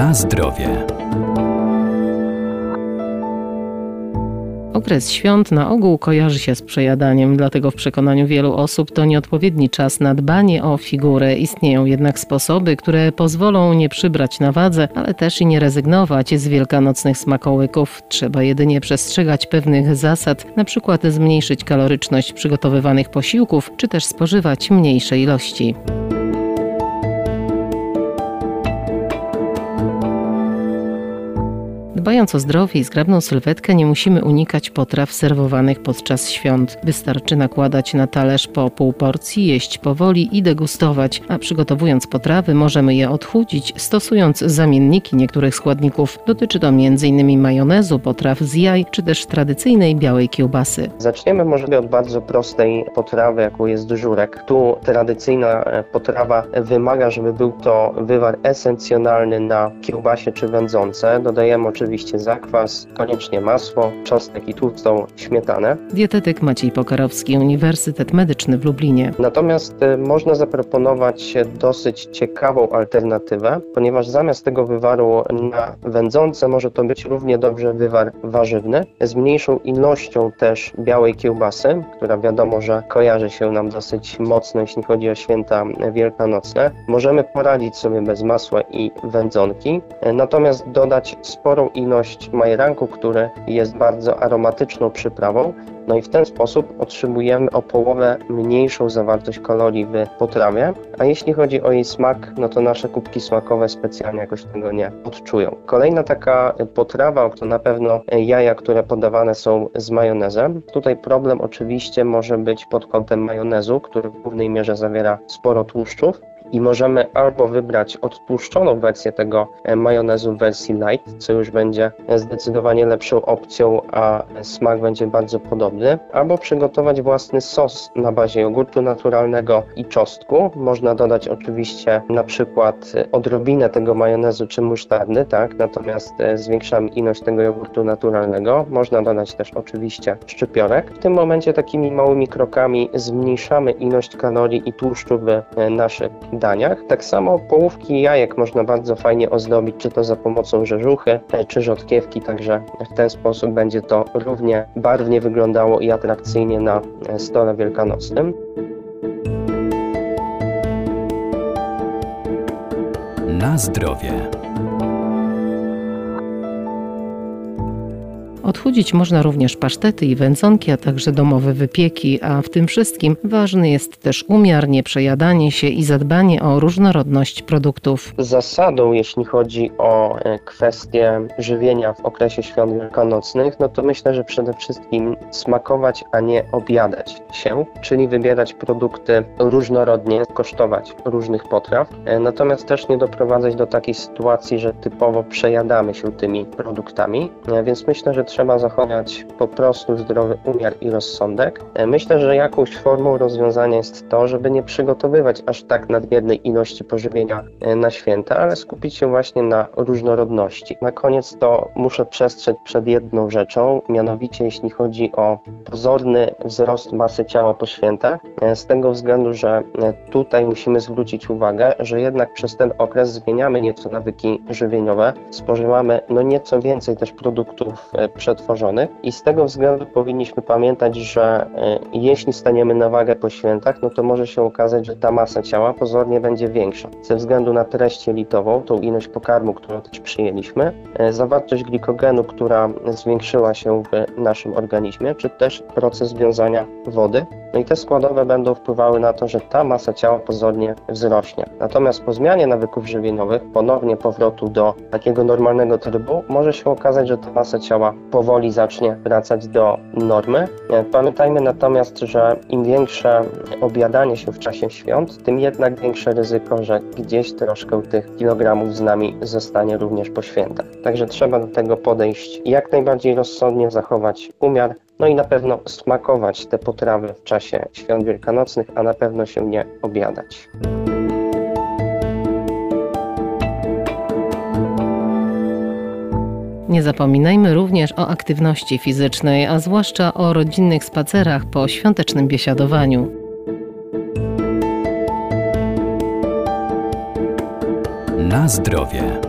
Na zdrowie. Okres świąt na ogół kojarzy się z przejadaniem, dlatego w przekonaniu wielu osób to nieodpowiedni czas na dbanie o figurę. Istnieją jednak sposoby, które pozwolą nie przybrać na wadze, ale też i nie rezygnować z wielkanocnych smakołyków. Trzeba jedynie przestrzegać pewnych zasad, przykład zmniejszyć kaloryczność przygotowywanych posiłków, czy też spożywać mniejsze ilości. Dbając o zdrowie i zgrabną sylwetkę, nie musimy unikać potraw serwowanych podczas świąt. Wystarczy nakładać na talerz po pół porcji, jeść powoli i degustować, a przygotowując potrawy możemy je odchudzić, stosując zamienniki niektórych składników. Dotyczy to m.in. majonezu, potraw z jaj, czy też tradycyjnej białej kiełbasy. Zaczniemy może od bardzo prostej potrawy, jaką jest żurek. Tu tradycyjna e, potrawa wymaga, żeby był to wywar esencjonalny na kiełbasie czy wędzące. Dodajemy oczywiście zakwas, koniecznie masło, czosnek i tłustą śmietanę. Dietetyk Maciej Pokarowski, Uniwersytet Medyczny w Lublinie. Natomiast e, można zaproponować dosyć ciekawą alternatywę, ponieważ zamiast tego wywaru na wędzące może to być równie dobrze wywar warzywny, z mniejszą ilością też białej kiełbasy, która wiadomo, że kojarzy się nam dosyć mocno, jeśli chodzi o święta wielkanocne. Możemy poradzić sobie bez masła i wędzonki, natomiast dodać sporą ilość majeranku, który jest bardzo aromatyczną przyprawą. No i w ten sposób otrzymujemy o połowę mniejszą zawartość kalorii w potrawie. A jeśli chodzi o jej smak, no to nasze kubki smakowe specjalnie jakoś tego nie odczują. Kolejna taka potrawa, to na pewno jaja, które podawane są z majonezem. Tutaj problem oczywiście może być pod kątem majonezu, który w głównej mierze zawiera sporo tłuszczów i możemy albo wybrać odtłuszczoną wersję tego e, majonezu w wersji light, co już będzie zdecydowanie lepszą opcją, a smak będzie bardzo podobny, albo przygotować własny sos na bazie jogurtu naturalnego i czosnku. Można dodać oczywiście na przykład odrobinę tego majonezu czy musztardy, tak? natomiast e, zwiększamy ilość tego jogurtu naturalnego. Można dodać też oczywiście szczypiorek. W tym momencie takimi małymi krokami zmniejszamy ilość kalorii i tłuszczu w e, naszych daniach. Tak samo połówki jajek można bardzo fajnie ozdobić, czy to za pomocą rzeżuchy, e, czy rzodkiewki, także w ten sposób będzie to równie barwnie wyglądało i atrakcyjnie na e, stole wielkanocnym. Na zdrowie. Odchudzić. Można również pasztety i wędzonki, a także domowe wypieki, a w tym wszystkim ważny jest też umiar, przejadanie się i zadbanie o różnorodność produktów. Zasadą, jeśli chodzi o e, kwestie żywienia w okresie świąt wielkanocnych, no to myślę, że przede wszystkim smakować, a nie objadać się, czyli wybierać produkty różnorodnie, kosztować różnych potraw, e, natomiast też nie doprowadzać do takiej sytuacji, że typowo przejadamy się tymi produktami, e, więc myślę, że trzeba trzeba zachować po prostu zdrowy umiar i rozsądek. E, myślę, że jakąś formą rozwiązania jest to, żeby nie przygotowywać aż tak nadmiernej ilości pożywienia e, na święta, ale skupić się właśnie na różnorodności. Na koniec to muszę przestrzec przed jedną rzeczą, mianowicie jeśli chodzi o pozorny wzrost masy ciała po świętach, e, z tego względu, że tutaj musimy zwrócić uwagę, że jednak przez ten okres zmieniamy nieco nawyki żywieniowe, spożywamy no nieco więcej też produktów przetworzonych i z tego względu powinniśmy pamiętać, że e, jeśli staniemy na wagę po świętach, no to może się okazać, że ta masa ciała pozornie będzie większa. Ze względu na treść jelitową, tą ilość pokarmu, którą też przyjęliśmy, e, zawartość glikogenu, która zwiększyła się w naszym organizmie, czy też proces wiązania wody. No i te składowe będą wpływały na to, że ta masa ciała pozornie wzrośnie. Natomiast po zmianie nawyków żywieniowych, ponownie powrotu do takiego normalnego trybu, może się okazać, że ta masa ciała powoli zacznie wracać do normy. Pamiętajmy natomiast, że im większe obiadanie się w czasie świąt, tym jednak większe ryzyko, że gdzieś troszkę tych kilogramów z nami zostanie również po świętach. Także trzeba do tego podejść jak najbardziej rozsądnie, zachować umiar, no i na pewno smakować te potrawy w czasie świąt wielkanocnych, a na pewno się nie obiadać. Nie zapominajmy również o aktywności fizycznej, a zwłaszcza o rodzinnych spacerach po świątecznym biesiadowaniu. Na zdrowie.